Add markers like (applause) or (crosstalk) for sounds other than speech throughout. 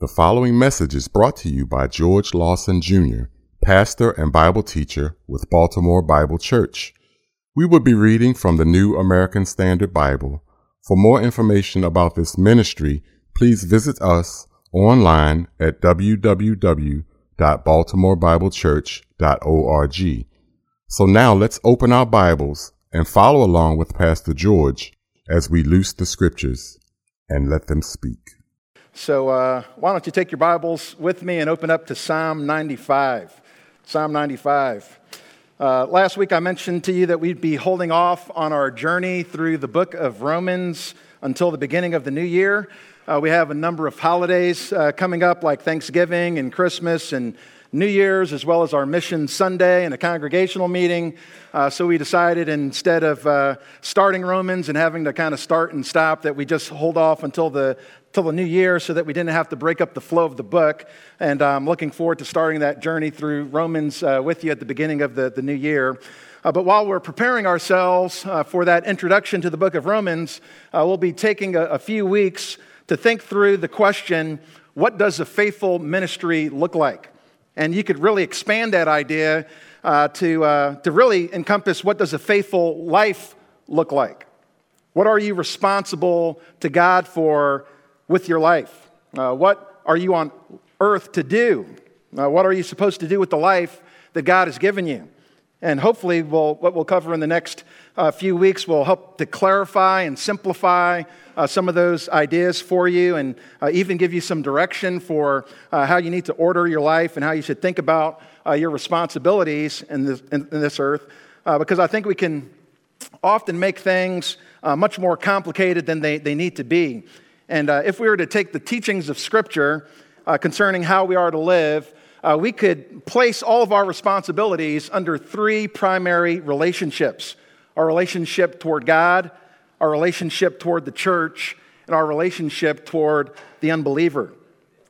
The following message is brought to you by George Lawson Jr., pastor and Bible teacher with Baltimore Bible Church. We will be reading from the New American Standard Bible. For more information about this ministry, please visit us online at www.baltimorebiblechurch.org. So now let's open our Bibles and follow along with Pastor George as we loose the scriptures and let them speak. So, uh, why don't you take your Bibles with me and open up to Psalm 95? Psalm 95. Uh, last week I mentioned to you that we'd be holding off on our journey through the book of Romans until the beginning of the new year. Uh, we have a number of holidays uh, coming up, like Thanksgiving and Christmas and New Year's, as well as our Mission Sunday and a congregational meeting. Uh, so we decided instead of uh, starting Romans and having to kind of start and stop, that we just hold off until the till the new year so that we didn't have to break up the flow of the book. And I'm looking forward to starting that journey through Romans uh, with you at the beginning of the, the new year. Uh, but while we're preparing ourselves uh, for that introduction to the book of Romans, uh, we'll be taking a, a few weeks to think through the question what does a faithful ministry look like? And you could really expand that idea uh, to, uh, to really encompass what does a faithful life look like? What are you responsible to God for with your life? Uh, what are you on earth to do? Uh, what are you supposed to do with the life that God has given you? And hopefully, we'll, what we'll cover in the next uh, few weeks will help to clarify and simplify uh, some of those ideas for you and uh, even give you some direction for uh, how you need to order your life and how you should think about uh, your responsibilities in this, in, in this earth. Uh, because I think we can often make things much more complicated than they, they need to be. And if we were to take the teachings of Scripture concerning how we are to live, uh, we could place all of our responsibilities under three primary relationships our relationship toward God, our relationship toward the church, and our relationship toward the unbeliever.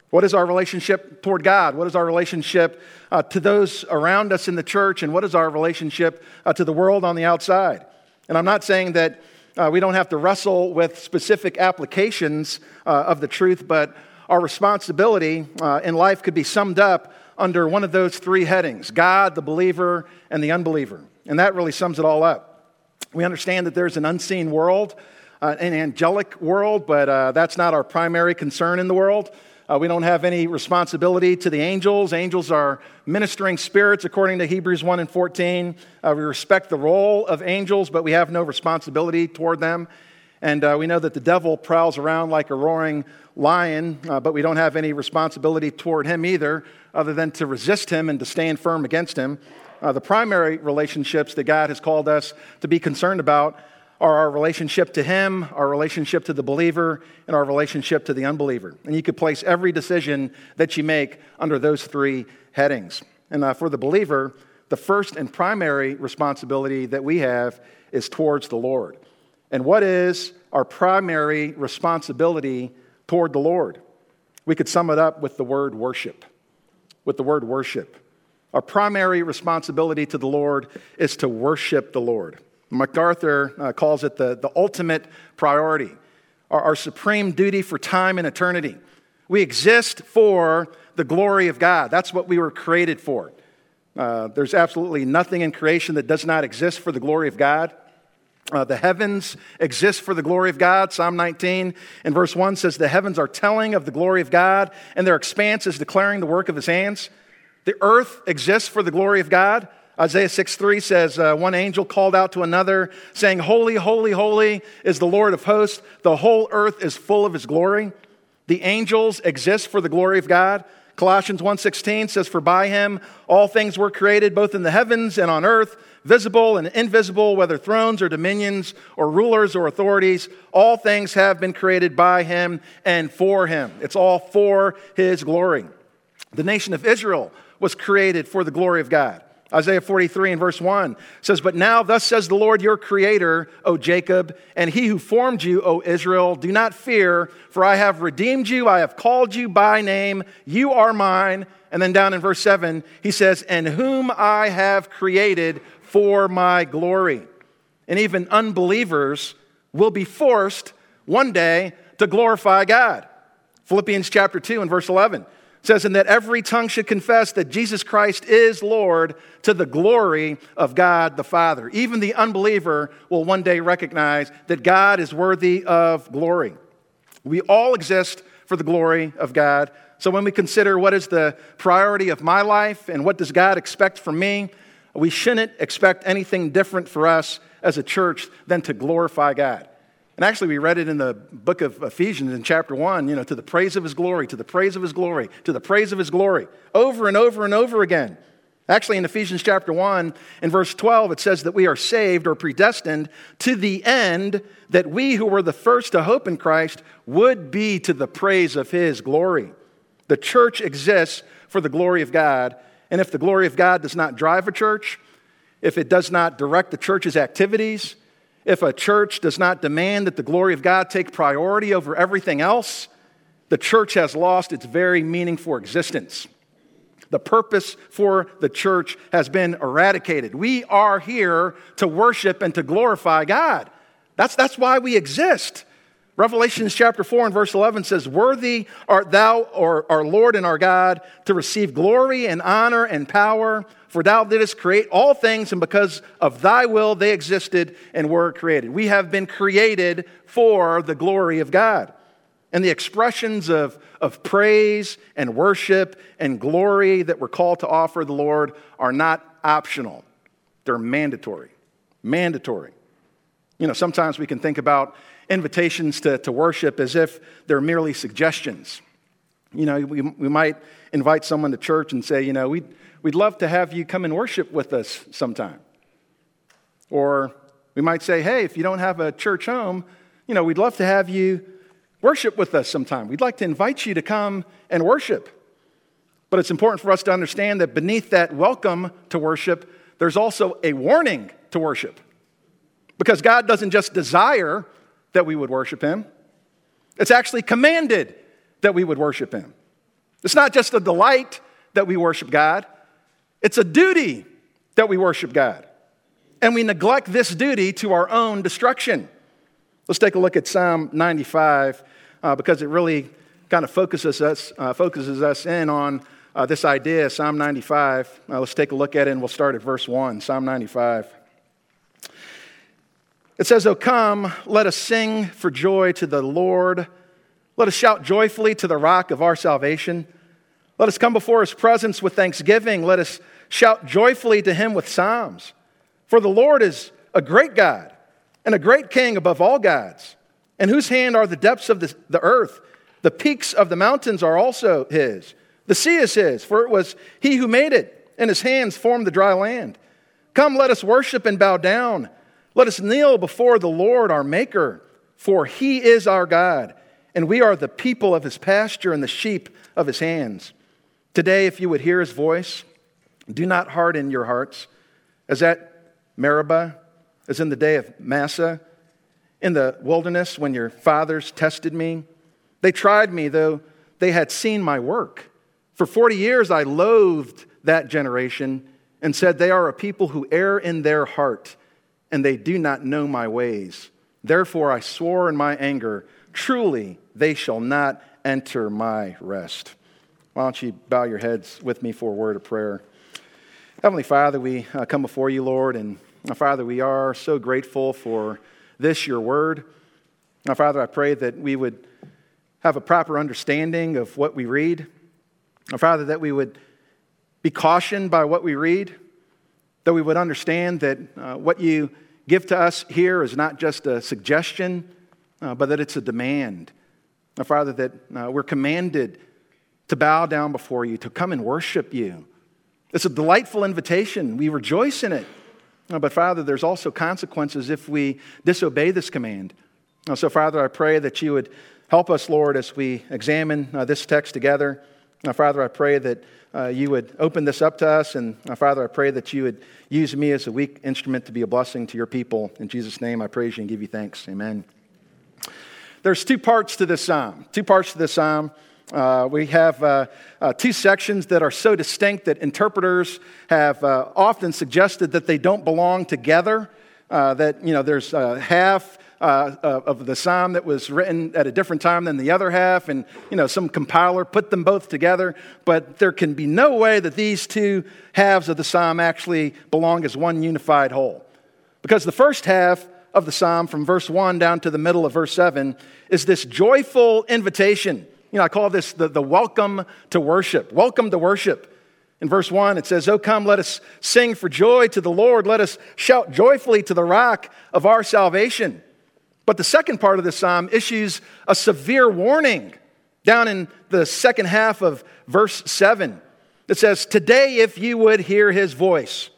What is our relationship toward God? What is our relationship uh, to those around us in the church? And what is our relationship uh, to the world on the outside? And I'm not saying that uh, we don't have to wrestle with specific applications uh, of the truth, but our responsibility uh, in life could be summed up under one of those three headings God, the believer, and the unbeliever. And that really sums it all up. We understand that there's an unseen world, uh, an angelic world, but uh, that's not our primary concern in the world. Uh, we don't have any responsibility to the angels. Angels are ministering spirits, according to Hebrews 1 and 14. Uh, we respect the role of angels, but we have no responsibility toward them. And uh, we know that the devil prowls around like a roaring lion, uh, but we don't have any responsibility toward him either, other than to resist him and to stand firm against him. Uh, the primary relationships that God has called us to be concerned about are our relationship to him, our relationship to the believer, and our relationship to the unbeliever. And you could place every decision that you make under those three headings. And uh, for the believer, the first and primary responsibility that we have is towards the Lord. And what is our primary responsibility toward the Lord? We could sum it up with the word worship. With the word worship. Our primary responsibility to the Lord is to worship the Lord. MacArthur uh, calls it the, the ultimate priority, our, our supreme duty for time and eternity. We exist for the glory of God. That's what we were created for. Uh, there's absolutely nothing in creation that does not exist for the glory of God. Uh, the heavens exist for the glory of God. Psalm 19 and verse 1 says, The heavens are telling of the glory of God, and their expanse is declaring the work of his hands. The earth exists for the glory of God. Isaiah 6 3 says, uh, One angel called out to another, saying, Holy, holy, holy is the Lord of hosts. The whole earth is full of his glory. The angels exist for the glory of God. Colossians 1:16 says for by him all things were created both in the heavens and on earth visible and invisible whether thrones or dominions or rulers or authorities all things have been created by him and for him it's all for his glory the nation of Israel was created for the glory of God Isaiah 43 and verse 1 says, But now, thus says the Lord your Creator, O Jacob, and he who formed you, O Israel, do not fear, for I have redeemed you, I have called you by name, you are mine. And then down in verse 7, he says, And whom I have created for my glory. And even unbelievers will be forced one day to glorify God. Philippians chapter 2 and verse 11 says, And that every tongue should confess that Jesus Christ is Lord to the glory of God the Father. Even the unbeliever will one day recognize that God is worthy of glory. We all exist for the glory of God. So when we consider what is the priority of my life and what does God expect from me, we shouldn't expect anything different for us as a church than to glorify God. And actually, we read it in the book of Ephesians in chapter 1, you know, to the praise of his glory, to the praise of his glory, to the praise of his glory, over and over and over again. Actually, in Ephesians chapter 1, in verse 12, it says that we are saved or predestined to the end that we who were the first to hope in Christ would be to the praise of his glory. The church exists for the glory of God. And if the glory of God does not drive a church, if it does not direct the church's activities, if a church does not demand that the glory of God take priority over everything else, the church has lost its very meaning for existence. The purpose for the church has been eradicated. We are here to worship and to glorify God. That's, that's why we exist. Revelations chapter 4 and verse 11 says, Worthy art thou, or our Lord and our God, to receive glory and honor and power, for thou didst create all things, and because of thy will they existed and were created. We have been created for the glory of God. And the expressions of, of praise and worship and glory that we're called to offer the Lord are not optional, they're mandatory. Mandatory. You know, sometimes we can think about invitations to, to worship as if they're merely suggestions. You know, we, we might invite someone to church and say, you know, we'd, we'd love to have you come and worship with us sometime. Or we might say, hey, if you don't have a church home, you know, we'd love to have you worship with us sometime. We'd like to invite you to come and worship. But it's important for us to understand that beneath that welcome to worship, there's also a warning to worship. Because God doesn't just desire that we would worship him. It's actually commanded that we would worship him. It's not just a delight that we worship God, it's a duty that we worship God. And we neglect this duty to our own destruction. Let's take a look at Psalm 95 uh, because it really kind of focuses us, uh, focuses us in on uh, this idea, Psalm 95. Uh, let's take a look at it and we'll start at verse 1, Psalm 95. It says, Oh, come, let us sing for joy to the Lord. Let us shout joyfully to the rock of our salvation. Let us come before his presence with thanksgiving. Let us shout joyfully to him with psalms. For the Lord is a great God and a great king above all gods, in whose hand are the depths of the, the earth. The peaks of the mountains are also his. The sea is his, for it was he who made it, and his hands formed the dry land. Come, let us worship and bow down. Let us kneel before the Lord our Maker, for he is our God, and we are the people of his pasture and the sheep of his hands. Today, if you would hear his voice, do not harden your hearts, as at Meribah, as in the day of Massah, in the wilderness when your fathers tested me. They tried me, though they had seen my work. For 40 years I loathed that generation and said, They are a people who err in their heart and they do not know my ways. Therefore I swore in my anger, truly they shall not enter my rest. Why don't you bow your heads with me for a word of prayer? Heavenly Father, we uh, come before you, Lord, and uh, Father, we are so grateful for this, your word. Now, Father, I pray that we would have a proper understanding of what we read. Father, that we would be cautioned by what we read that we would understand that uh, what you give to us here is not just a suggestion, uh, but that it's a demand. Now, Father, that uh, we're commanded to bow down before you, to come and worship you. It's a delightful invitation. We rejoice in it. Uh, but, Father, there's also consequences if we disobey this command. So, Father, I pray that you would help us, Lord, as we examine uh, this text together. Now, Father, I pray that uh, you would open this up to us. And uh, Father, I pray that you would use me as a weak instrument to be a blessing to your people. In Jesus' name, I praise you and give you thanks. Amen. There's two parts to this psalm. Two parts to this psalm. Uh, we have uh, uh, two sections that are so distinct that interpreters have uh, often suggested that they don't belong together. that you know, there's half uh, of the psalm that was written at a different time than the other half, and you know some compiler put them both together. But there can be no way that these two halves of the psalm actually belong as one unified whole, because the first half of the psalm, from verse one down to the middle of verse seven, is this joyful invitation. You know, I call this the, the welcome to worship. Welcome to worship. In verse 1, it says, Oh, come, let us sing for joy to the Lord. Let us shout joyfully to the rock of our salvation. But the second part of the psalm issues a severe warning down in the second half of verse 7. It says, Today, if you would hear his voice,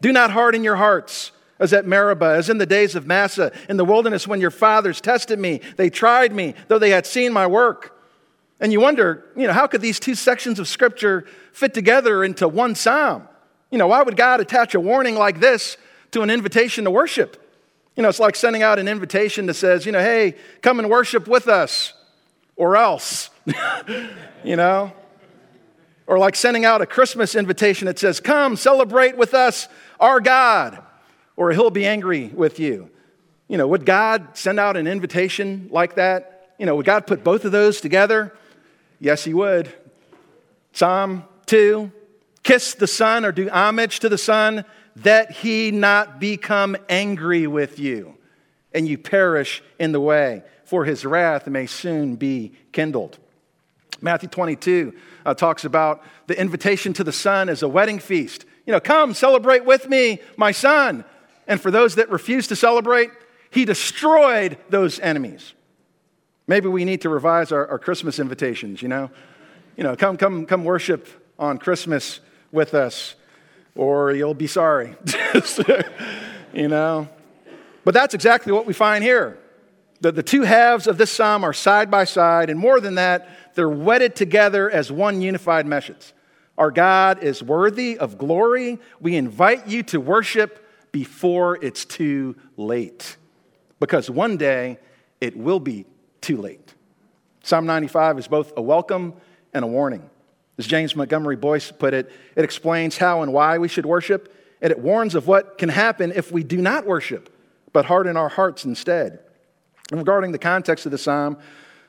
do not harden your hearts as at Meribah, as in the days of Massah, in the wilderness when your fathers tested me. They tried me, though they had seen my work. And you wonder, you know, how could these two sections of Scripture fit together into one psalm? You know, why would God attach a warning like this to an invitation to worship? You know, it's like sending out an invitation that says, you know, hey, come and worship with us, or else, (laughs) you know? Or like sending out a Christmas invitation that says, come celebrate with us our God, or he'll be angry with you. You know, would God send out an invitation like that? You know, would God put both of those together? Yes, he would. Psalm 2 Kiss the Son or do homage to the Son, that he not become angry with you, and you perish in the way, for his wrath may soon be kindled. Matthew 22 uh, talks about the invitation to the Son as a wedding feast. You know, come celebrate with me, my son. And for those that refuse to celebrate, he destroyed those enemies. Maybe we need to revise our, our Christmas invitations, you know? You know, come, come, come worship on Christmas with us, or you'll be sorry. (laughs) you know? But that's exactly what we find here. The, the two halves of this psalm are side by side, and more than that, they're wedded together as one unified message. Our God is worthy of glory. We invite you to worship before it's too late. Because one day it will be too late. Psalm 95 is both a welcome and a warning. As James Montgomery Boice put it, it explains how and why we should worship, and it warns of what can happen if we do not worship, but harden our hearts instead. And regarding the context of the psalm,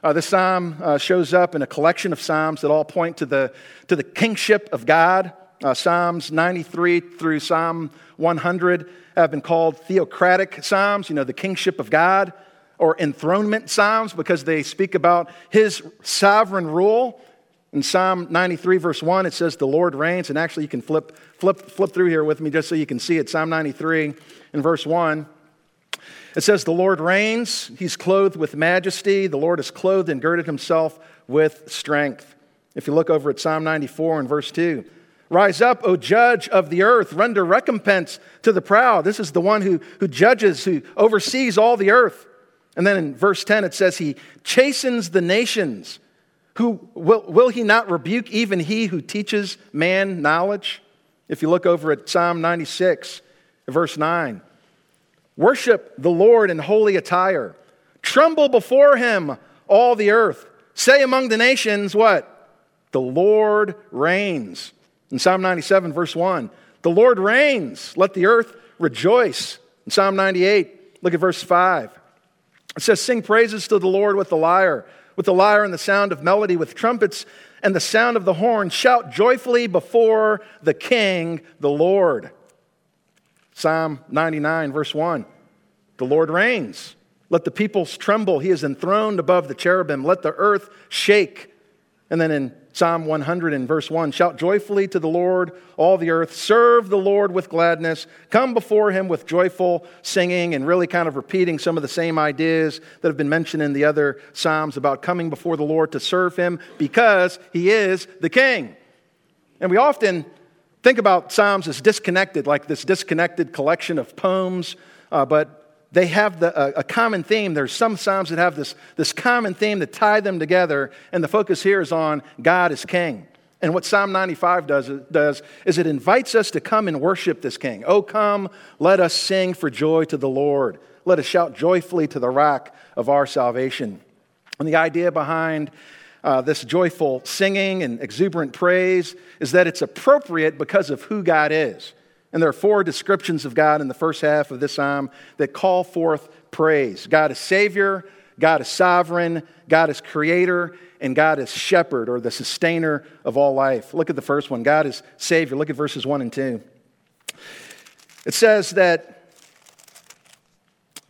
uh, psalm uh, shows up in a collection of psalms that all point to the, to the kingship of God. Uh, psalms 93 through Psalm 100 have been called theocratic psalms, you know, the kingship of God or enthronement psalms because they speak about his sovereign rule. In Psalm 93, verse 1, it says, The Lord reigns. And actually, you can flip, flip, flip through here with me just so you can see it. Psalm 93, in verse 1, it says, The Lord reigns. He's clothed with majesty. The Lord is clothed and girded himself with strength. If you look over at Psalm 94 in verse 2, Rise up, O judge of the earth, render recompense to the proud. This is the one who, who judges, who oversees all the earth. And then in verse 10, it says, He chastens the nations. Who, will, will he not rebuke even he who teaches man knowledge? If you look over at Psalm 96, verse 9, worship the Lord in holy attire, tremble before him, all the earth. Say among the nations, what? The Lord reigns. In Psalm 97, verse 1, the Lord reigns, let the earth rejoice. In Psalm 98, look at verse 5. It says, Sing praises to the Lord with the lyre, with the lyre and the sound of melody, with trumpets and the sound of the horn. Shout joyfully before the King, the Lord. Psalm 99, verse 1. The Lord reigns. Let the peoples tremble. He is enthroned above the cherubim. Let the earth shake. And then in Psalm 100 and verse 1 Shout joyfully to the Lord, all the earth. Serve the Lord with gladness. Come before him with joyful singing, and really kind of repeating some of the same ideas that have been mentioned in the other Psalms about coming before the Lord to serve him because he is the king. And we often think about Psalms as disconnected, like this disconnected collection of poems, uh, but they have the, a, common theme. There's some Psalms that have this, this common theme that tie them together, and the focus here is on God as King. And what Psalm 95 does, does is it invites us to come and worship this King. Oh, come, let us sing for joy to the Lord. Let us shout joyfully to the rock of our salvation. And the idea behind uh, this joyful singing and exuberant praise is that it's appropriate because of who God is. And there are four descriptions of God in the first half of this psalm that call forth praise God is Savior, God is sovereign, God is creator, and God is shepherd or the sustainer of all life. Look at the first one God is Savior. Look at verses 1 and 2. It says that,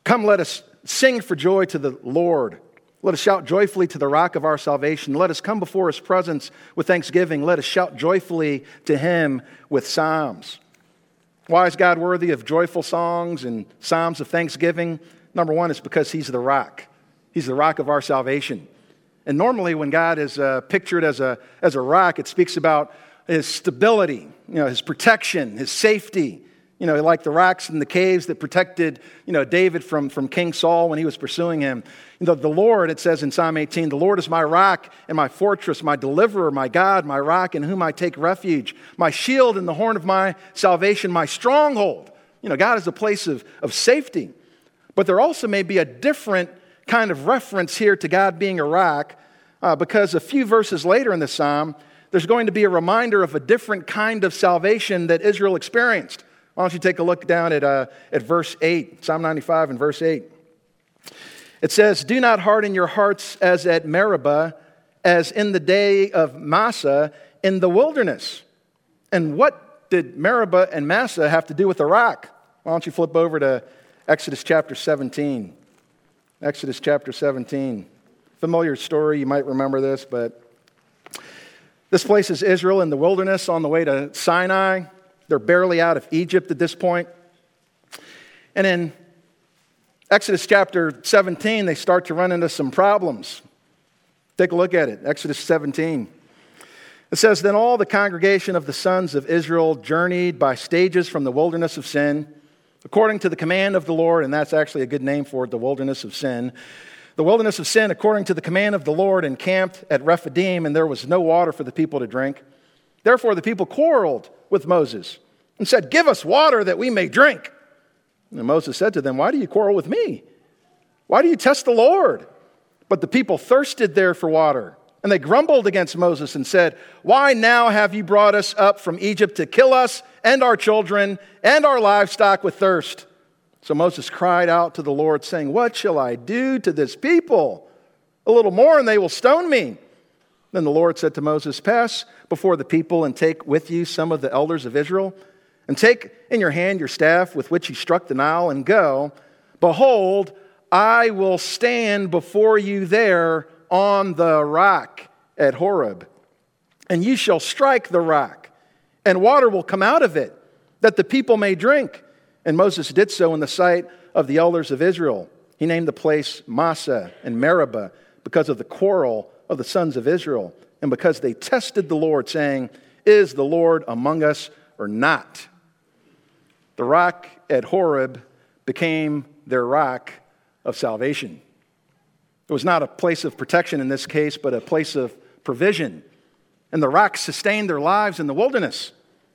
Come, let us sing for joy to the Lord. Let us shout joyfully to the rock of our salvation. Let us come before his presence with thanksgiving. Let us shout joyfully to him with psalms. Why is God worthy of joyful songs and psalms of thanksgiving? Number one, it's because he's the rock. He's the rock of our salvation. And normally, when God is uh, pictured as a, as a rock, it speaks about his stability, you know, his protection, his safety, you know, like the rocks and the caves that protected, you know, David from, from King Saul when he was pursuing him. You know, the Lord, it says in Psalm 18, the Lord is my rock and my fortress, my deliverer, my God, my rock in whom I take refuge, my shield and the horn of my salvation, my stronghold. You know, God is a place of, of safety. But there also may be a different kind of reference here to God being a rock uh, because a few verses later in the psalm, there's going to be a reminder of a different kind of salvation that Israel experienced. Why don't you take a look down at, uh, at verse 8, Psalm 95 and verse 8. It says, Do not harden your hearts as at Meribah, as in the day of Massah in the wilderness. And what did Meribah and Massa have to do with a rock? Why don't you flip over to Exodus chapter 17? Exodus chapter 17. Familiar story, you might remember this, but this place is Israel in the wilderness on the way to Sinai. They're barely out of Egypt at this point. And in Exodus chapter 17, they start to run into some problems. Take a look at it. Exodus 17. It says, Then all the congregation of the sons of Israel journeyed by stages from the wilderness of sin, according to the command of the Lord, and that's actually a good name for it, the wilderness of sin. The wilderness of sin, according to the command of the Lord, encamped at Rephidim, and there was no water for the people to drink. Therefore, the people quarreled with Moses and said, Give us water that we may drink. And Moses said to them, Why do you quarrel with me? Why do you test the Lord? But the people thirsted there for water. And they grumbled against Moses and said, Why now have you brought us up from Egypt to kill us and our children and our livestock with thirst? So Moses cried out to the Lord, saying, What shall I do to this people? A little more, and they will stone me. Then the Lord said to Moses, Pass before the people and take with you some of the elders of Israel, and take in your hand your staff with which you struck the Nile, and go. Behold, I will stand before you there on the rock at Horeb. And you shall strike the rock, and water will come out of it, that the people may drink. And Moses did so in the sight of the elders of Israel. He named the place Massah and Meribah because of the quarrel of the sons of Israel, and because they tested the Lord, saying, Is the Lord among us or not? The rock at Horeb became their rock of salvation. It was not a place of protection in this case, but a place of provision. And the rock sustained their lives in the wilderness.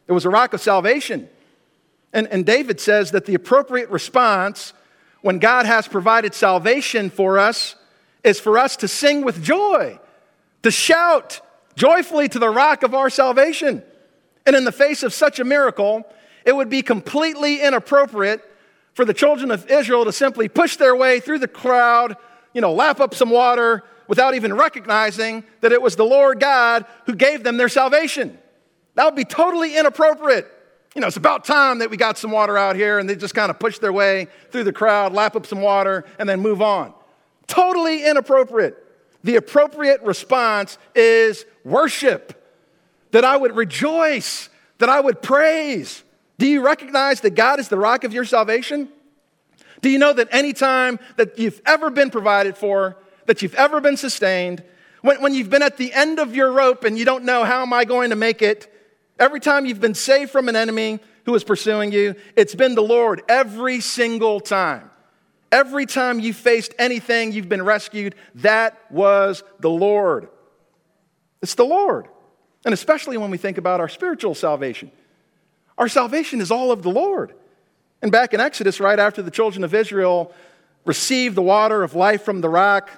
It was a rock of salvation. And, and David says that the appropriate response when God has provided salvation for us is for us to sing with joy to shout joyfully to the rock of our salvation. And in the face of such a miracle, it would be completely inappropriate for the children of Israel to simply push their way through the crowd, you know, lap up some water without even recognizing that it was the Lord God who gave them their salvation. That would be totally inappropriate. You know, it's about time that we got some water out here and they just kind of push their way through the crowd, lap up some water, and then move on. Totally inappropriate the appropriate response is worship. That I would rejoice, that I would praise. Do you recognize that God is the rock of your salvation? Do you know that any time that you've ever been provided for, that you've ever been sustained, when, when you've been at the end of your rope and you don't know how am I going to make it, every time you've been saved from an enemy who is pursuing you, it's been the Lord every single time. Every time you faced anything, you've been rescued. That was the Lord. It's the Lord. And especially when we think about our spiritual salvation, our salvation is all of the Lord. And back in Exodus, right after the children of Israel received the water of life from the rock,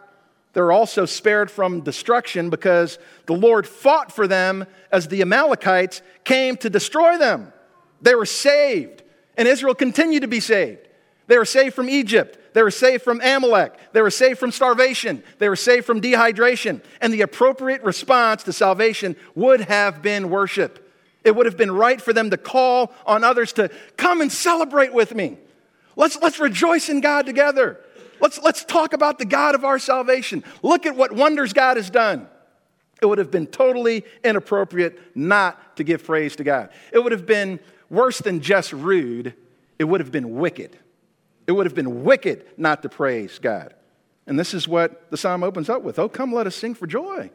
they're also spared from destruction because the Lord fought for them as the Amalekites came to destroy them. They were saved, and Israel continued to be saved. They were saved from Egypt. They were saved from Amalek. They were saved from starvation. They were saved from dehydration. And the appropriate response to salvation would have been worship. It would have been right for them to call on others to come and celebrate with me. Let's, let's rejoice in God together. Let's, let's talk about the God of our salvation. Look at what wonders God has done. It would have been totally inappropriate not to give praise to God. It would have been worse than just rude, it would have been wicked. It would have been wicked not to praise God. And this is what the psalm opens up with Oh, come, let us sing for joy.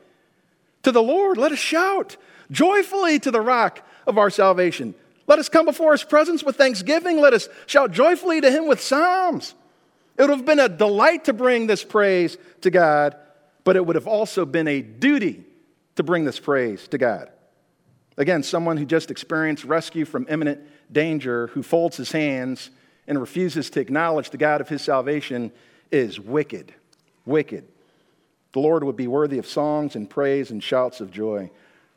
To the Lord, let us shout joyfully to the rock of our salvation. Let us come before his presence with thanksgiving. Let us shout joyfully to him with psalms. It would have been a delight to bring this praise to God, but it would have also been a duty to bring this praise to God. Again, someone who just experienced rescue from imminent danger, who folds his hands and refuses to acknowledge the God of his salvation is wicked. Wicked. The Lord would be worthy of songs and praise and shouts of joy.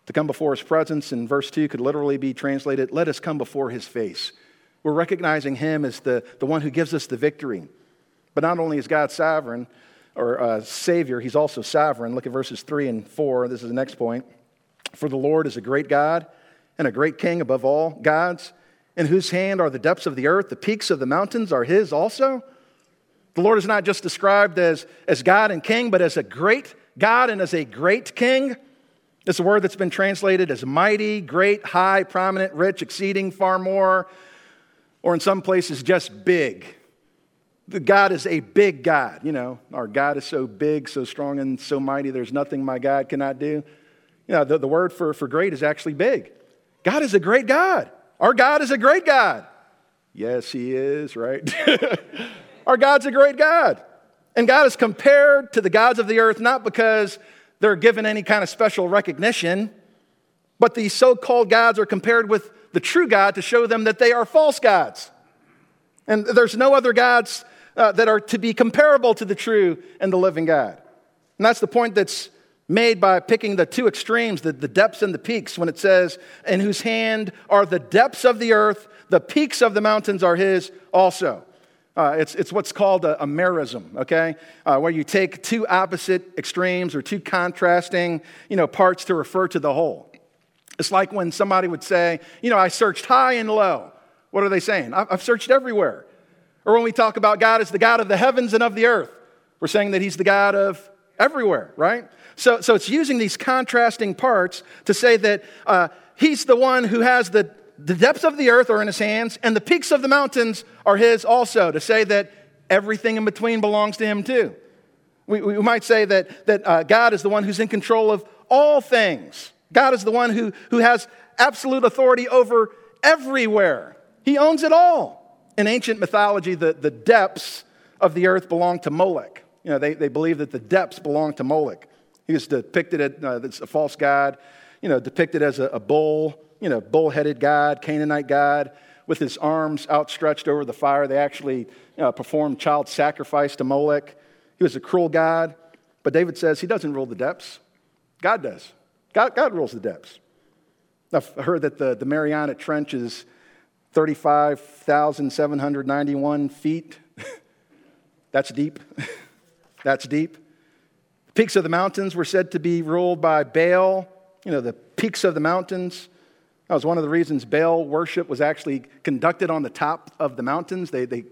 To come before his presence in verse 2 could literally be translated, let us come before his face. We're recognizing him as the, the one who gives us the victory. But not only is God sovereign or uh, Savior, he's also sovereign. Look at verses 3 and 4. This is the next point. For the Lord is a great God and a great King above all gods in whose hand are the depths of the earth, the peaks of the mountains are his also. The Lord is not just described as, as God and King, but as a great God and as a great King. It's a word that's been translated as mighty, great, high, prominent, rich, exceeding, far more, or in some places just big. God is a big God. You know, our God is so big, so strong, and so mighty, there's nothing my God cannot do. You know, the, the word for, for great is actually big. God is a great God. Our God is a great God. Yes, He is, right? (laughs) Our God's a great God. And God is compared to the gods of the earth not because they're given any kind of special recognition, but these so called gods are compared with the true God to show them that they are false gods. And there's no other gods uh, that are to be comparable to the true and the living God. And that's the point that's made by picking the two extremes, the, the depths and the peaks, when it says, In whose hand are the depths of the earth, the peaks of the mountains are his also. Uh, it's, it's what's called a, a merism, okay? Uh, where you take two opposite extremes or two contrasting you know, parts to refer to the whole. It's like when somebody would say, you know, I searched high and low. What are they saying? I've searched everywhere. Or when we talk about God as the God of the heavens and of the earth, we're saying that He's the God of everywhere, right? So, so it's using these contrasting parts to say that uh, he's the one who has the, the depths of the earth are in his hands, and the peaks of the mountains are his also, to say that everything in between belongs to him too. We, we might say that, that uh, God is the one who's in control of all things. God is the one who, who has absolute authority over everywhere. He owns it all. In ancient mythology, the, the depths of the earth belong to Molech. You know, they, they believe that the depths belong to Moloch. He was depicted as uh, a false god, you know, depicted as a, a bull, you know, bull-headed god, Canaanite god, with his arms outstretched over the fire. They actually you know, performed child sacrifice to Moloch. He was a cruel god. But David says he doesn't rule the depths. God does. God, God rules the depths. I've heard that the, the Mariana Trench is 35,791 feet. (laughs) That's deep. (laughs) That's deep. The Peaks of the mountains were said to be ruled by Baal, you know, the peaks of the mountains. That was one of the reasons Baal worship was actually conducted on the top of the mountains. They, they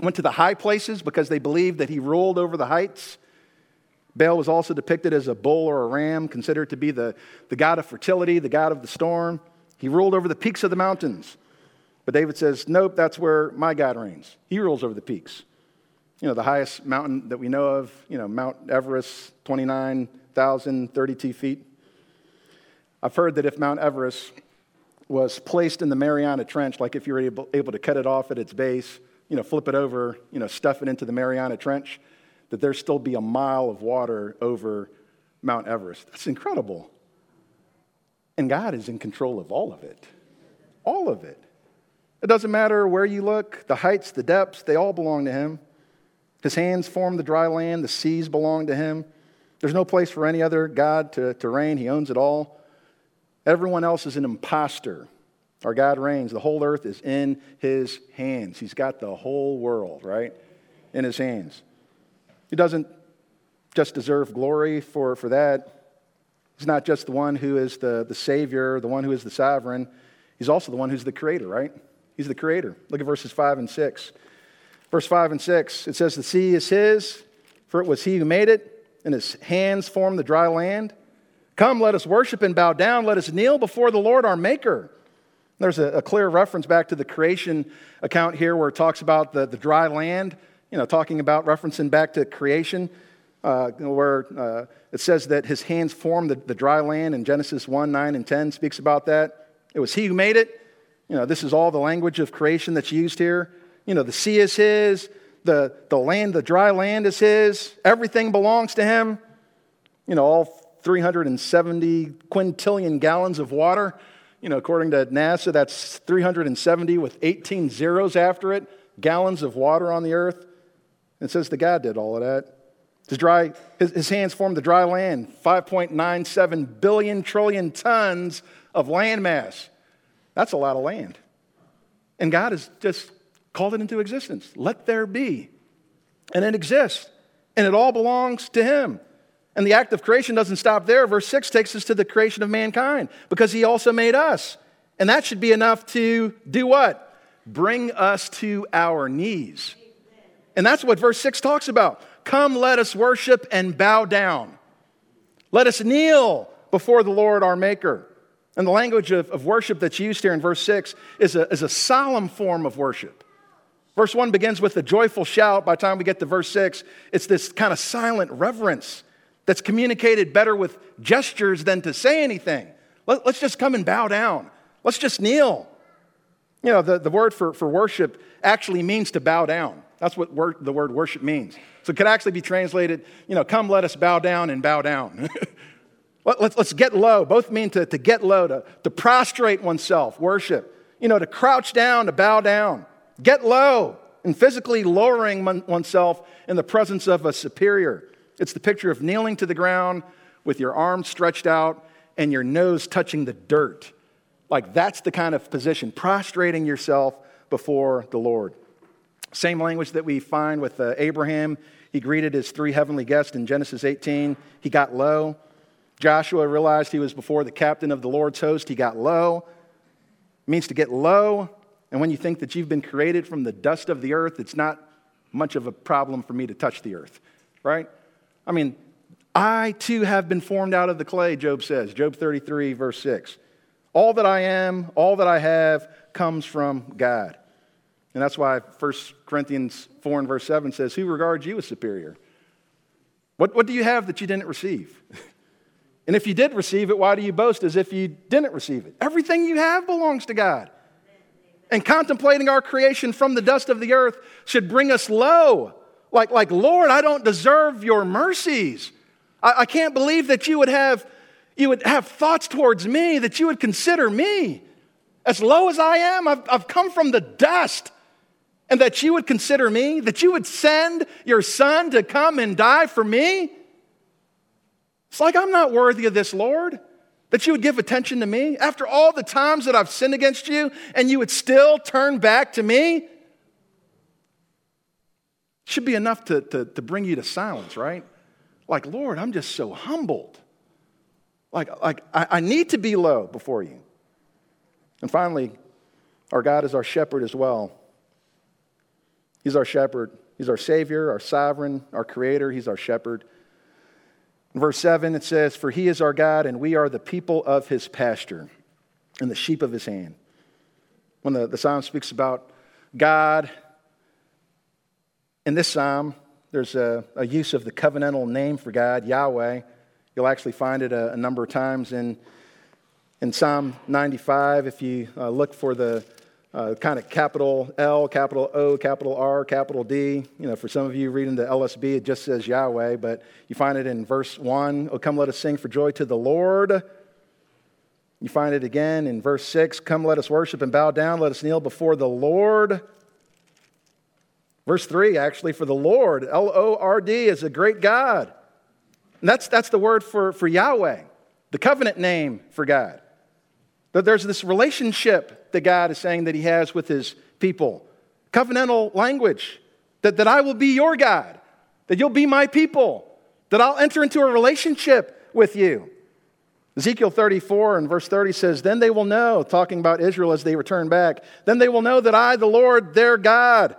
went to the high places because they believed that he ruled over the heights. Baal was also depicted as a bull or a ram, considered to be the, the god of fertility, the god of the storm. He ruled over the peaks of the mountains. But David says, Nope, that's where my God reigns. He rules over the peaks you know, the highest mountain that we know of, you know, Mount Everest, 29,032 feet. I've heard that if Mount Everest was placed in the Mariana Trench, like if you were able, able to cut it off at its base, you know, flip it over, you know, stuff it into the Mariana Trench, that there still be a mile of water over Mount Everest. That's incredible. And God is in control of all of it. All of it. It doesn't matter where you look, the heights, the depths, they all belong to Him. His hands form the dry land, the seas belong to him. There's no place for any other God to, to reign, he owns it all. Everyone else is an impostor. Our God reigns. The whole earth is in his hands. He's got the whole world, right, in his hands. He doesn't just deserve glory for, for that. He's not just the one who is the, the Savior, the one who is the sovereign. He's also the one who's the creator, right? He's the creator. Look at verses 5 and 6. Verse 5 and 6, it says, The sea is his, for it was he who made it, and his hands formed the dry land. Come, let us worship and bow down. Let us kneel before the Lord our Maker. There's a, a, clear reference back to the creation account here where it talks about the, the dry land, you know, talking about referencing back to creation, uh, where uh, it says that his hands formed the, the dry land and Genesis 1 9 and 10 speaks about that. It was he who made it. You know, this is all the language of creation that's used here. You know, the sea is his, the, the land, the dry land is his, everything belongs to him. You know, all 370 quintillion gallons of water you know, according to NASA, that's 370 with 18 zeros after it, gallons of water on the earth. It says the God did all of that. His, dry, his, his hands formed the dry land, 5.97 billion trillion tons of land mass. That's a lot of land. And God is just called it into existence. Let there be. And it exists. And it all belongs to Him. And the act of creation doesn't stop there. Verse 6 takes us to the creation of mankind because he also made us. And that should be enough to do what? Bring us to our knees. And that's what verse 6 talks about. Come, let us worship and bow down. Let us kneel before the Lord our Maker. And the language of, of worship that's used here in verse 6 is a, is a solemn form of worship. Verse 1 begins with a joyful shout. By the time we get to verse 6, it's this kind of silent reverence that's communicated better with gestures than to say anything. Let, us just come and bow down. Let's just kneel. You know, the, the word for, for worship actually means to bow down. That's what word, the word worship means. So it could actually be translated, you know, come let us bow down and bow down. (laughs) Let, us let's get low. Both mean to, to get low, to, to prostrate oneself, worship. You know, to crouch down, to bow down. Get low and physically lowering oneself in the presence of a superior. It's the picture of kneeling to the ground with your arms stretched out and your nose touching the dirt. Like that's the kind of position, prostrating yourself before the Lord. Same language that we find with uh, Abraham. He greeted his three heavenly guests in Genesis 18. He got low. Joshua realized he was before the captain of the Lord's host. He got low. It means to get low. And when you think that you've been created from the dust of the earth, it's not much of a problem for me to touch the earth, right? I mean, I too have been formed out of the clay, Job says, Job 33, verse 6. All that I am, all that I have comes from God. And that's why 1 Corinthians 4 and verse 7 says, Who regards you as superior? What, what do you have that you didn't receive? (laughs) and if you did receive it, why do you boast as if you didn't receive it? Everything you have belongs to God. And contemplating our creation from the dust of the earth should bring us low like, like Lord, I don't deserve your mercies. I, I can't believe that you would have you would have thoughts towards me, that you would consider me. As low as I am, I've, I've come from the dust. And that you would consider me, that you would send your son to come and die for me. It's like I'm not worthy of this, Lord. That you would give attention to me after all the times that I've sinned against you, and you would still turn back to me should be enough to, to, to bring you to silence, right? Like, Lord, I'm just so humbled. Like, like I, I need to be low before you. And finally, our God is our shepherd as well. He's our shepherd. He's our Savior, our sovereign, our Creator. He's our shepherd. In verse 7, it says, For he is our God, and we are the people of his pasture and the sheep of his hand. When the, the psalm speaks about God in this psalm, there's a, a, use of the covenantal name for God, Yahweh. You'll actually find it a, a number of times in, in Psalm 95 if you uh, look for the uh, kind of capital L, capital O, capital R, capital D. You know, for some of you reading the LSB, it just says Yahweh, but you find it in verse 1. Oh, come, let us sing for joy to the Lord. You find it again in verse 6. Come, let us worship and bow down. Let us kneel before the Lord. Verse 3, actually, for the Lord, L O R D, is a great God. And that's, that's the word for, for Yahweh, the covenant name for God. That there's this relationship that God is saying that He has with His people. Covenantal language. That, that I will be your God. That you'll be my people. That I'll enter into a relationship with you. Ezekiel 34 and verse 30 says, Then they will know, talking about Israel as they return back, then they will know that I, the Lord, their God,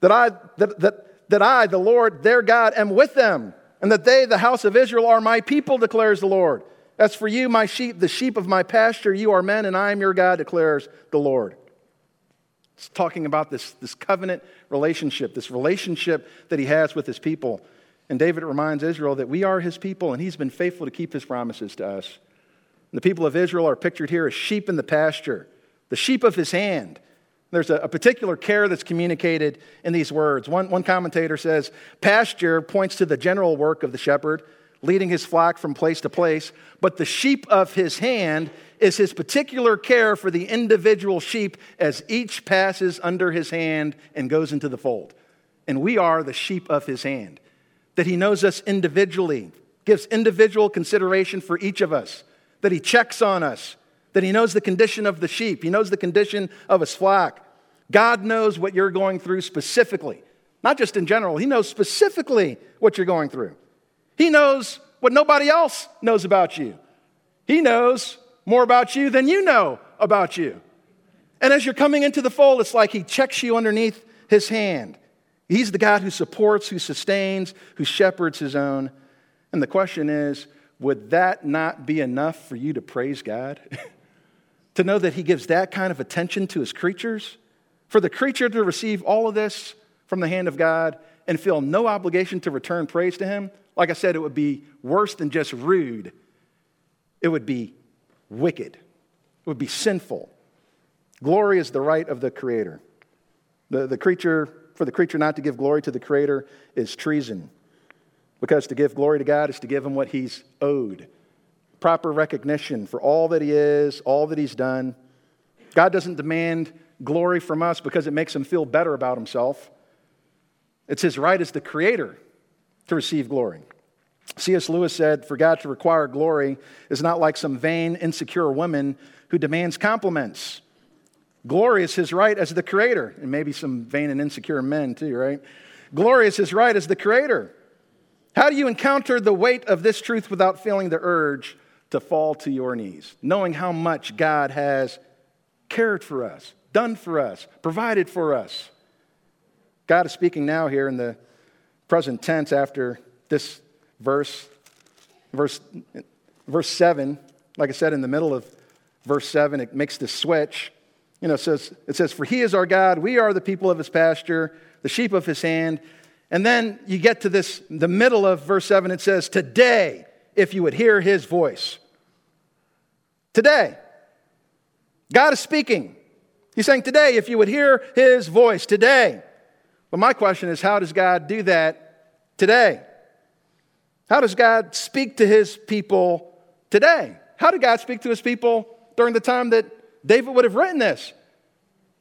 that I, that, that, that I, the Lord, their God, am with them, and that they, the house of Israel, are my people, declares the Lord. As for you, my sheep, the sheep of my pasture, you are men, and I am your God, declares the Lord. It's talking about this, this covenant relationship, this relationship that he has with his people. And David reminds Israel that we are his people and he's been faithful to keep his promises to us. And the people of Israel are pictured here as sheep in the pasture, the sheep of his hand. There's a, a, particular care that's communicated in these words. One, one commentator says, Pasture points to the general work of the shepherd, leading his flock from place to place, but the sheep of his hand is his particular care for the individual sheep as each passes under his hand and goes into the fold. And we are the sheep of his hand that He knows us individually, gives individual consideration for each of us, that He checks on us, that He knows the condition of the sheep, He knows the condition of His flock. God knows what you're going through specifically, not just in general. He knows specifically what you're going through. He knows what nobody else knows about you. He knows more about you than you know about you. And as you're coming into the fold, it's like He checks you underneath His hand. He's the God who supports, who sustains, who shepherds his own. And the question is would that not be enough for you to praise God? (laughs) to know that he gives that kind of attention to his creatures? For the creature to receive all of this from the hand of God and feel no obligation to return praise to him, like I said, it would be worse than just rude. It would be wicked. It would be sinful. Glory is the right of the Creator. The, the creature for the creature not to give glory to the Creator is treason. Because to give glory to God is to give Him what He's owed proper recognition for all that He is, all that He's done. God doesn't demand glory from us because it makes Him feel better about Himself. It's His right as the Creator to receive glory. C.S. Lewis said, For God to require glory is not like some vain, insecure woman who demands compliments. Glory is his right as the creator, and maybe some vain and insecure men too, right? Glory is his right as the creator. How do you encounter the weight of this truth without feeling the urge to fall to your knees, knowing how much God has cared for us, done for us, provided for us? God is speaking now here in the present tense after this verse, verse, verse 7. Like I said, in the middle of verse 7, it makes this switch you know, it says, it says, For he is our God, we are the people of his pasture, the sheep of his hand. And then you get to this, the middle of verse 7, it says, Today, if you would hear his voice. Today. God is speaking. He's saying, Today, if you would hear his voice, today. But my question is, how does God do that today? How does God speak to his people today? How did God speak to his people during the time that David would have written this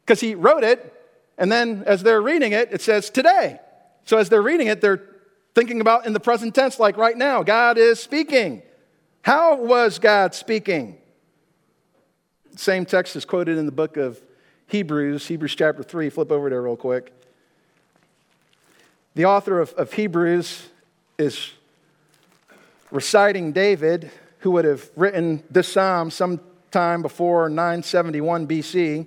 because he wrote it, and then as they're reading it, it says today. So as they're reading it, they're thinking about in the present tense, like right now, God is speaking. How was God speaking? Same text is quoted in the book of Hebrews, Hebrews chapter 3. Flip over there real quick. The author of, of Hebrews is reciting David, who would have written this psalm some time before 971 BC.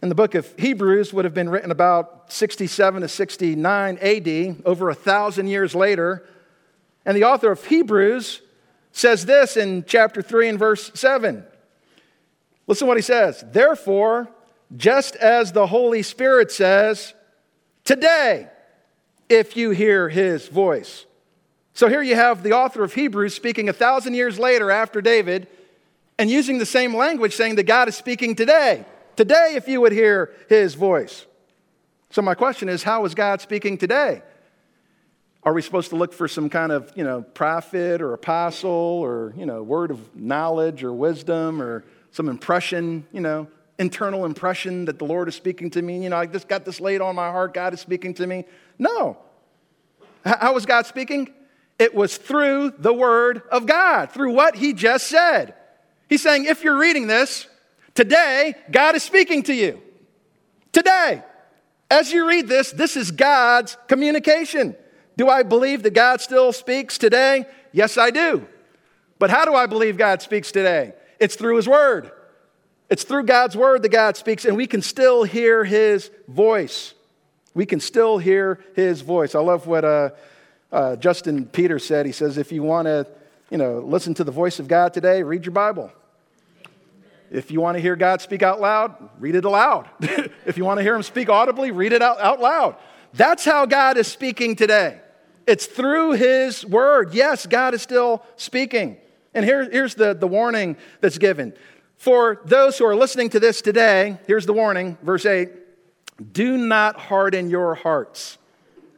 And the book of Hebrews would have been written about 67 to 69 AD, over a thousand years later. And the author of Hebrews says this in chapter 3 and verse 7. Listen to what he says. Therefore, just as the Holy Spirit says, today, if you hear his voice. So here you have the author of Hebrews speaking a thousand years later after David and using the same language, saying that God is speaking today. Today, if you would hear his voice. So, my question is how is God speaking today? Are we supposed to look for some kind of, you know, prophet or apostle or, you know, word of knowledge or wisdom or some impression, you know, internal impression that the Lord is speaking to me? You know, I just got this laid on my heart, God is speaking to me. No. How was God speaking? It was through the word of God, through what he just said. He's saying, if you're reading this, today, God is speaking to you. Today. As you read this, this is God's communication. Do I believe that God still speaks today? Yes, I do. But how do I believe God speaks today? It's through His Word. It's through God's Word that God speaks, and we can still hear His voice. We can still hear His voice. I love what uh, uh, Justin Peters said. He says, if you want to, you know, listen to the voice of God today, read your Bible. If you want to hear God speak out loud, read it aloud. (laughs) if you want to hear Him speak audibly, read it out, out loud. That's how God is speaking today. It's through His Word. Yes, God is still speaking. And here, here's the, the warning that's given. For those who are listening to this today, here's the warning, verse 8 Do not harden your hearts,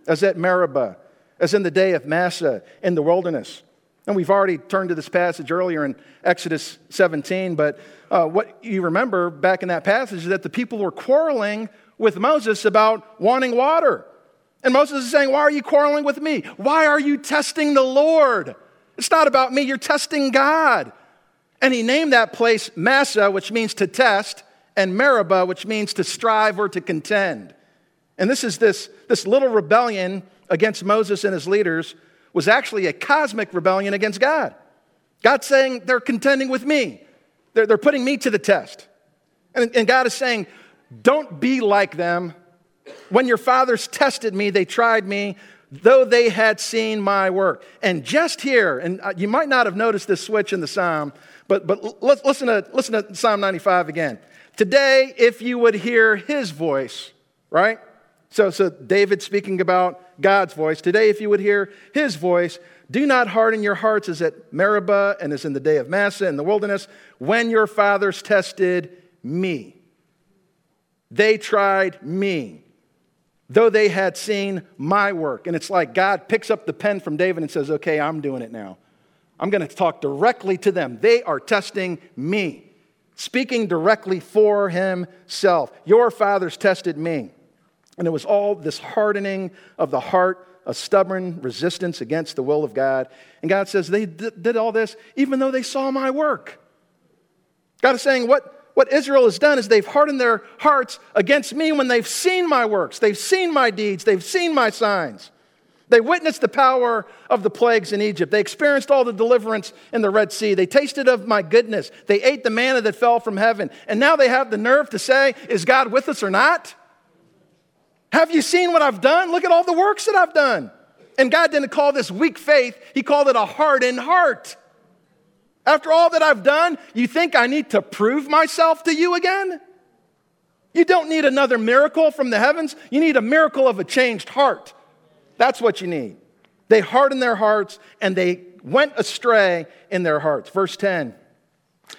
as at Meribah, as in the day of Massah in the wilderness and we've already turned to this passage earlier in Exodus 17, but uh, what you remember back in that passage is that the people were quarreling with Moses about wanting water. And Moses is saying, Why are you quarreling with me? Why are you testing the Lord? It's not about me, you're testing God. And he named that place Massah, which means to test, and Meribah, which means to strive or to contend. And this is this, this little rebellion against Moses and his leaders was actually a cosmic rebellion against God. God's saying, they're contending with me, they're, they're putting me to the test. And, and God is saying, don't be like them. When your fathers tested me, they tried me, though they had seen my work. And just here, and uh, you might not have noticed this switch in the psalm, but, but listen to, listen to Psalm 95 again. Today, if you would hear his voice, right? So, so David speaking about God's voice. Today, if you would hear his voice, do not harden your hearts as at Meribah and as in the day of Massah in the wilderness, when your fathers tested me. They tried me, though they had seen my work. And it's like God picks up the pen from David and says, Okay, I'm doing it now. I'm going to talk directly to them. They are testing me, speaking directly for himself. Your fathers tested me. And it was all this hardening of the heart, a stubborn resistance against the will of God. And God says, They did all this even though they saw my work. God is saying, What, what Israel has done is they've hardened their hearts against me when they've seen my works, they've seen my deeds, they've seen my signs. They witnessed the power of the plagues in Egypt. They experienced all the deliverance in the Red Sea. They tasted of my goodness. They ate the manna that fell from heaven. And now they have the nerve to say, Is God with us or not? Have you seen what I've done? Look at all the works that I've done. And God didn't call this weak faith, He called it a hardened heart. After all that I've done, you think I need to prove myself to you again? You don't need another miracle from the heavens. You need a miracle of a changed heart. That's what you need. They hardened their hearts and they went astray in their hearts. Verse 10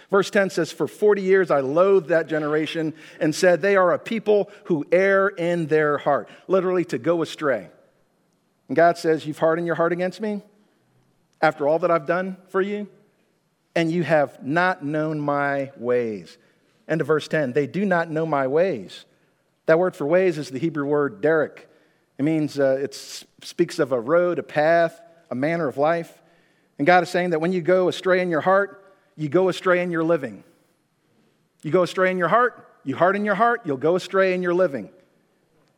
Verse 10 says, For 40 years I loathed that generation and said, They are a people who err in their heart. Literally, to go astray. And God says, You've hardened your heart against me after all that I've done for you, and you have not known my ways. End of verse 10. They do not know my ways. That word for ways is the Hebrew word derek. It means uh, it speaks of a road, a path, a manner of life. And God is saying that when you go astray in your heart, you go astray in your living. You go astray in your heart, you harden your heart, you'll go astray in your living.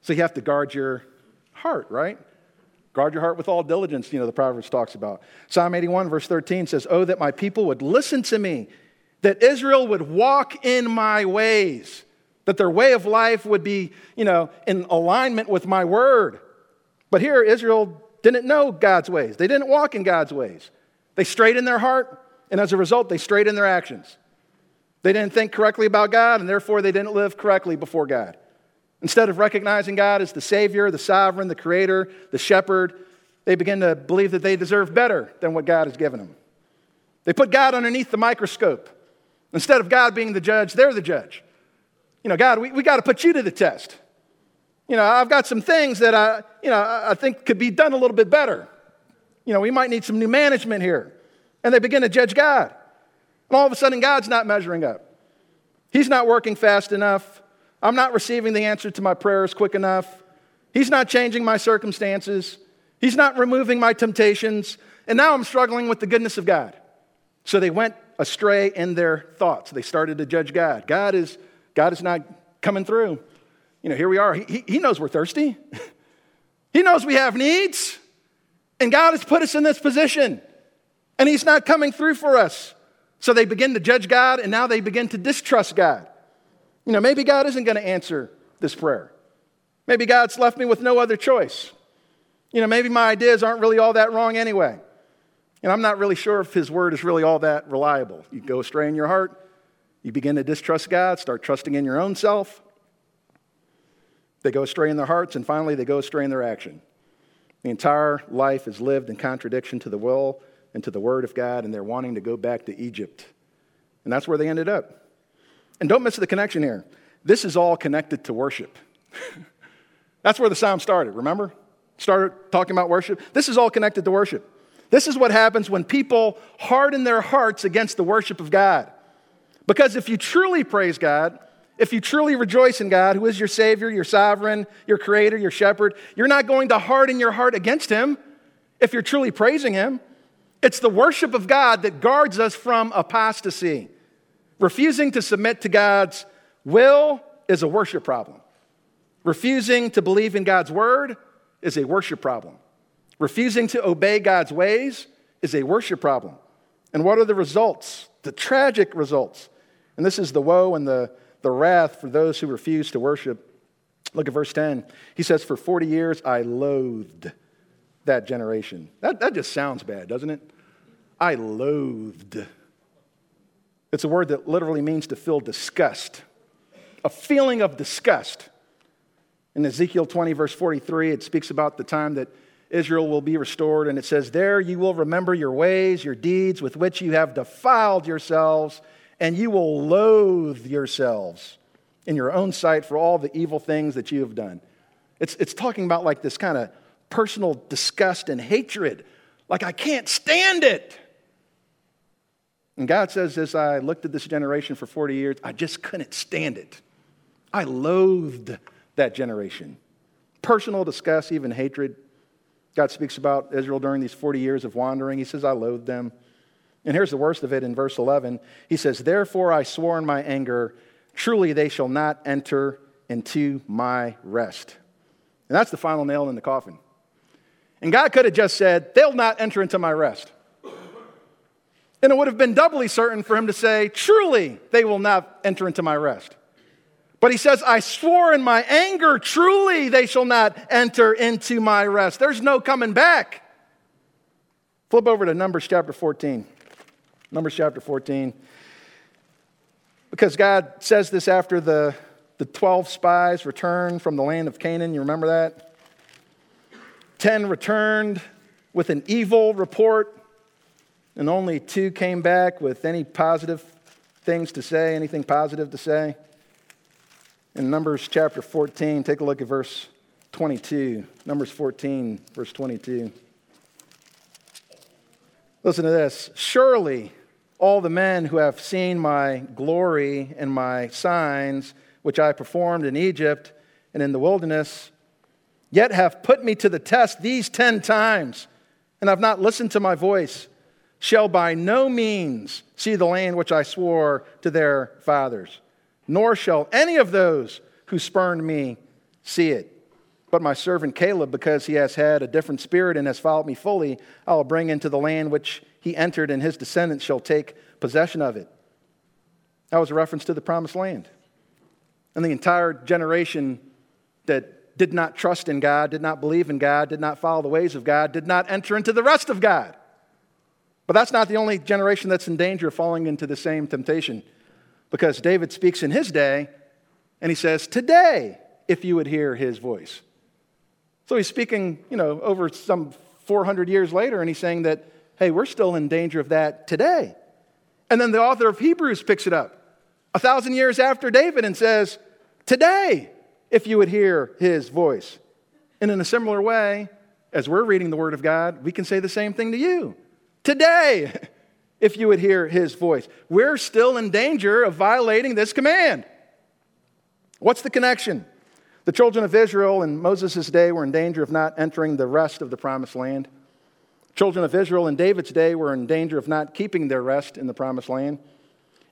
So you have to guard your heart, right? Guard your heart with all diligence, you know, the Proverbs talks about. Psalm 81, verse 13 says, Oh, that my people would listen to me, that Israel would walk in my ways, that their way of life would be, you know, in alignment with my word. But here, Israel didn't know God's ways, they didn't walk in God's ways. They strayed in their heart, and as a result, they strayed in their actions. They didn't think correctly about God, and therefore they didn't live correctly before God. Instead of recognizing God as the Savior, the sovereign, the creator, the shepherd, they begin to believe that they deserve better than what God has given them. They put God underneath the microscope. Instead of God being the judge, they're the judge. You know, God, we, we got to put you to the test. You know, I've got some things that I, you know, I think could be done a little bit better. You know, we might need some new management here and they begin to judge God. And all of a sudden, God's not measuring up. He's not working fast enough. I'm not receiving the answer to my prayers quick enough. He's not changing my circumstances. He's not removing my temptations. And now I'm struggling with the goodness of God. So they went astray in their thoughts. They started to judge God. God is, God is not coming through. You know, here we are. He, he knows we're thirsty, (laughs) He knows we have needs, and God has put us in this position, and He's not coming through for us. So they begin to judge God, and now they begin to distrust God. You know, maybe God isn't going to answer this prayer. Maybe God's left me with no other choice. You know, maybe my ideas aren't really all that wrong anyway. And I'm not really sure if His word is really all that reliable. You go astray in your heart, you begin to distrust God, start trusting in your own self. They go astray in their hearts, and finally, they go astray in their action. The entire life is lived in contradiction to the will and to the word of God, and they're wanting to go back to Egypt. And that's where they ended up. And don't miss the connection here. This is all connected to worship. (laughs) that's where the psalm started, remember? Started talking about worship. This is all connected to worship. This is what happens when people harden their hearts against the worship of God. Because if you truly praise God, if you truly rejoice in God, who is your Savior, your sovereign, your creator, your shepherd, you're not going to harden your heart against Him if you're truly praising Him. It's the worship of God that guards us from apostasy. Refusing to submit to God's will is a worship problem. Refusing to believe in God's word is a worship problem. Refusing to obey God's ways is a worship problem. And what are the results? The tragic results. And this is the woe and the, the wrath for those who refuse to worship. Look at verse 10. He says, For 40 years I loathed that generation. That, that just sounds bad, doesn't it? I loathed. It's a word that literally means to feel disgust, a feeling of disgust. In Ezekiel 20, verse 43, it speaks about the time that Israel will be restored, and it says, There you will remember your ways, your deeds with which you have defiled yourselves, and you will loathe yourselves in your own sight for all the evil things that you have done. It's, it's talking about like this kind of personal disgust and hatred. Like, I can't stand it. And God says, as I looked at this generation for 40 years, I just couldn't stand it. I loathed that generation. Personal disgust, even hatred. God speaks about Israel during these 40 years of wandering. He says, I loathed them. And here's the worst of it in verse 11. He says, Therefore I swore in my anger, truly they shall not enter into my rest. And that's the final nail in the coffin. And God could have just said, They'll not enter into my rest. And it would have been doubly certain for him to say, Truly they will not enter into my rest. But he says, I swore in my anger, truly they shall not enter into my rest. There's no coming back. Flip over to Numbers chapter 14. Numbers chapter 14. Because God says this after the, the 12 spies returned from the land of Canaan. You remember that? 10 returned with an evil report, and only two came back with any positive things to say, anything positive to say in Numbers chapter 14, take a look at verse 22. Numbers 14, verse 22. Listen to this. Surely all the men who have seen my glory and my signs, which I performed in Egypt and in the wilderness, yet have put me to the test these ten times, and have not listened to my voice, shall by no means see the land which I swore to their fathers nor shall any of those who spurned me see it. But my servant Caleb, because he has had a different spirit and has followed me fully, I will bring into the land which he entered, and his descendants shall take possession of it. That was a reference to the promised land. And the entire generation that did not trust in God, did not believe in God, did not follow the ways of God, did not enter into the rest of God. But that's not the only generation that's in danger of falling into the same temptation. Because David speaks in his day, and he says, Today, if you would hear his voice. So he's speaking, you know, over some 400 years later, and he's saying that, hey, we're still in danger of that today. And then the author of Hebrews picks it up a thousand years after David and says, Today, if you would hear his voice. And in a similar way, as we're reading the Word of God, we can say the same thing to you. Today, (laughs) if you would hear his voice. We're still in danger of violating this command. What's the connection? The children of Israel in Moses' day were in danger of not entering the rest of the promised land. Children of Israel in David's day were in danger of not keeping their rest in the promised land.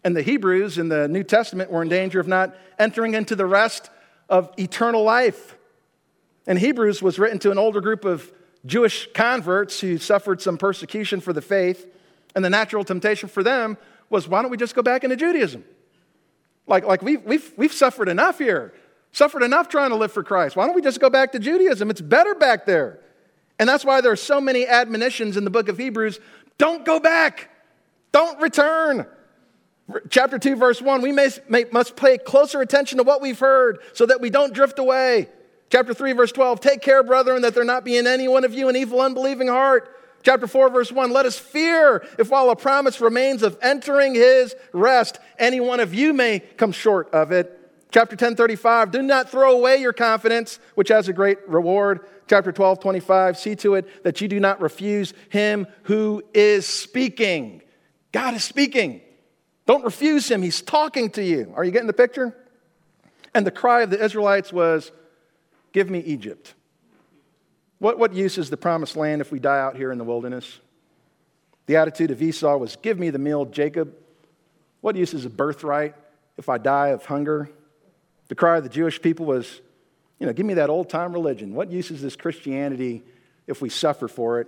And the Hebrews in the New Testament were in danger of not entering into the rest of eternal life. And Hebrews was written to an older group of Jewish converts who suffered some persecution for the faith. And the natural temptation for them was why don't we just go back into Judaism? Like, like we've, we've, we've suffered enough here, suffered enough trying to live for Christ. Why don't we just go back to Judaism? It's better back there. And that's why there are so many admonitions in the book of Hebrews don't go back, don't return. Chapter 2, verse 1 we may, may, must pay closer attention to what we've heard so that we don't drift away. Chapter 3, verse 12 take care, brethren, that there not be in any one of you an evil, unbelieving heart. Chapter 4, verse 1 let us fear if while a promise remains of entering his rest, any one of you may come short of it. Chapter 10, 35 do not throw away your confidence, which has a great reward chapter 12, 25, see to it that you do not refuse him who is speaking. God is speaking. Don't refuse him. He's talking to you. Are you getting the picture? And the cry of the Israelites was, Give me Egypt. What, what use is the promised land if we die out here in the wilderness? The attitude of Esau was, Give me the meal, Jacob. What use is a birthright if I die of hunger? The cry of the Jewish people was, you know, give me that old time religion. What use is this Christianity if we suffer for it?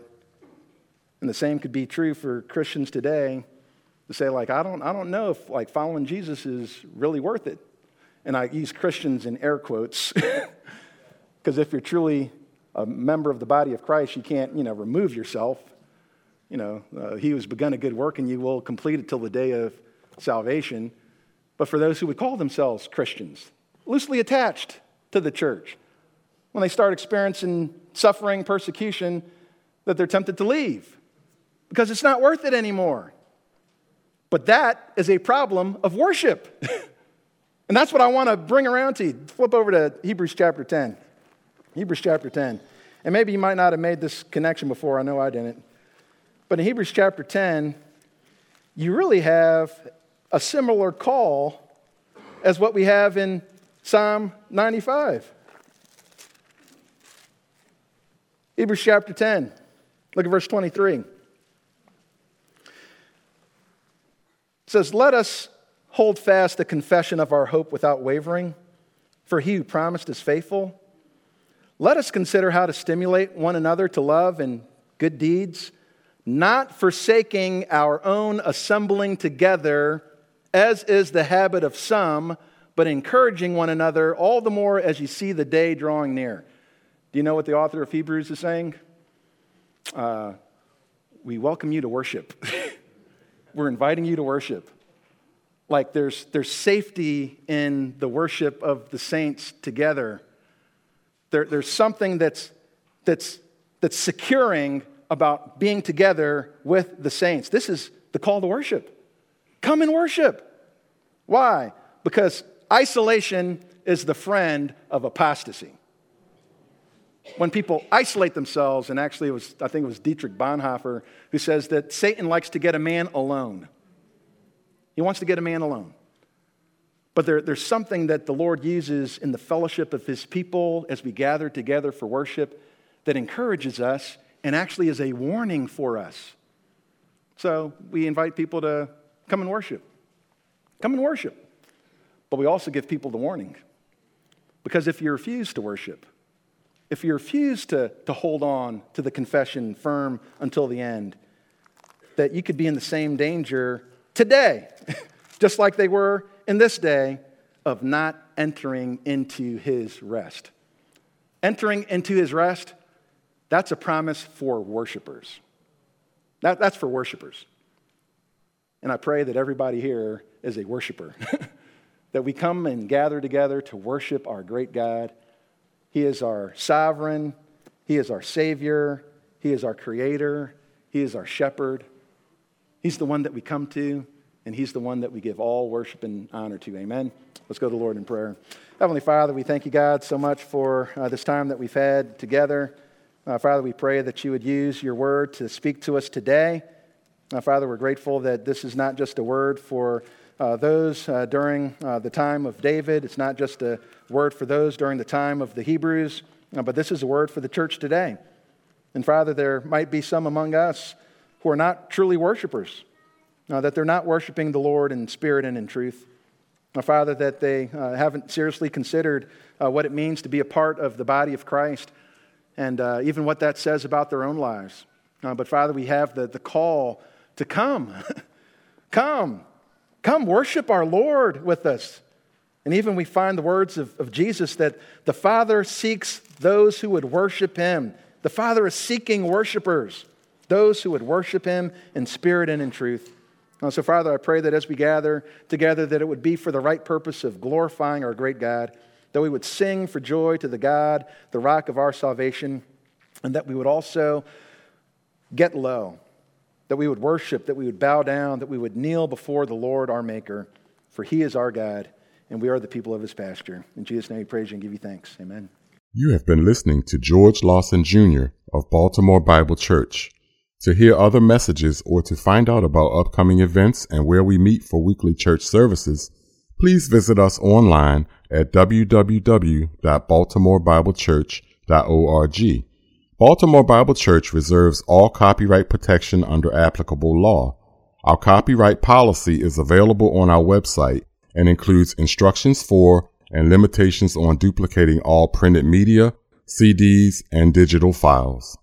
And the same could be true for Christians today to say, like, I don't, I don't know if like following Jesus is really worth it. And I use Christians in air quotes (laughs) because if you're truly a member of the body of Christ, you can't, you know, remove yourself. You know, uh, he who's begun a good work and you will complete it till the day of salvation. But for those who would call themselves Christians, loosely attached to the church. When they start experiencing suffering, persecution, that they're tempted to leave because it's not worth it anymore. But that is a problem of worship. (laughs) and that's what I want to bring around to you. Flip over to Hebrews chapter 10. Hebrews chapter 10. And maybe you might not have made this connection before. I know I didn't. But in Hebrews chapter 10, you really have a similar call as what we have in Psalm 95. Hebrews chapter 10. Look at verse 23. It says, Let us hold fast the confession of our hope without wavering, for he who promised is faithful. Let us consider how to stimulate one another to love and good deeds, not forsaking our own assembling together, as is the habit of some but encouraging one another all the more as you see the day drawing near. Do you know what the author of Hebrews is saying? Uh, we welcome you to worship. (laughs) We're inviting you to worship. Like there's, there's safety in the worship of the saints together. There, there's something that's, that's, that's securing about being together with the saints. This is the call to worship. Come and worship. Why? Because Isolation is the friend of apostasy. When people isolate themselves, and actually, it was, I think it was Dietrich Bonhoeffer who says that Satan likes to get a man alone. He wants to get a man alone. But there, there's something that the Lord uses in the fellowship of his people as we gather together for worship that encourages us and actually is a warning for us. So we invite people to come and worship. Come and worship. But we also give people the warning. Because if you refuse to worship, if you refuse to, to hold on to the confession firm until the end, that you could be in the same danger today, (laughs) just like they were in this day, of not entering into his rest. Entering into his rest, that's a promise for worshipers. That, that's for worshipers. And I pray that everybody here is a worshiper. (laughs) that we come and gather together to worship our great God. He is our sovereign, He is our Savior, He is our Creator, He is our shepherd. He's the one that we come to, and He's the one that we give all worship and honor to. Amen. Let's go to the Lord in prayer. Heavenly Father, we thank you, God, so much for uh, this time that we've had together. Uh, Father, we pray that you would use your word to speak to us today. Uh, Father, we're grateful that this is not just a word for uh, those uh, during uh, the time of David. It's not just a word for those during the time of the Hebrews, uh, but this is a word for the church today. And Father, there might be some among us who are not truly worshipers, uh, that they're not worshiping the Lord in spirit and in truth. Uh, Father, that they haven't seriously considered what it means to be a part of the body of Christ and even what that says about their own lives. But Father, we have the, the call to come. (laughs) come. Come worship our Lord with us. And even we find the words of, of Jesus that the Father seeks those who would worship him. The Father is seeking worshipers, those who would worship him in spirit and in truth. Uh, so, Father, I pray that as we gather together, that it would be for the right purpose of glorifying our great God, that we would sing for joy to the God, the rock of our salvation, and that we would also get low, that we would worship, that we would bow down, that we would kneel before the Lord our Maker, for he is our God, and we are the people of his pasture. In Jesus' name we praise you and give you thanks. Amen. You have been listening to George Lawson Jr. of Baltimore Bible Church. To hear other messages or to find out about upcoming events and where we meet for weekly church services, please visit us online at www.baltimorebiblechurch.org. Baltimore Bible Church reserves all copyright protection under applicable law. Our copyright policy is available on our website and includes instructions for and limitations on duplicating all printed media, CDs, and digital files.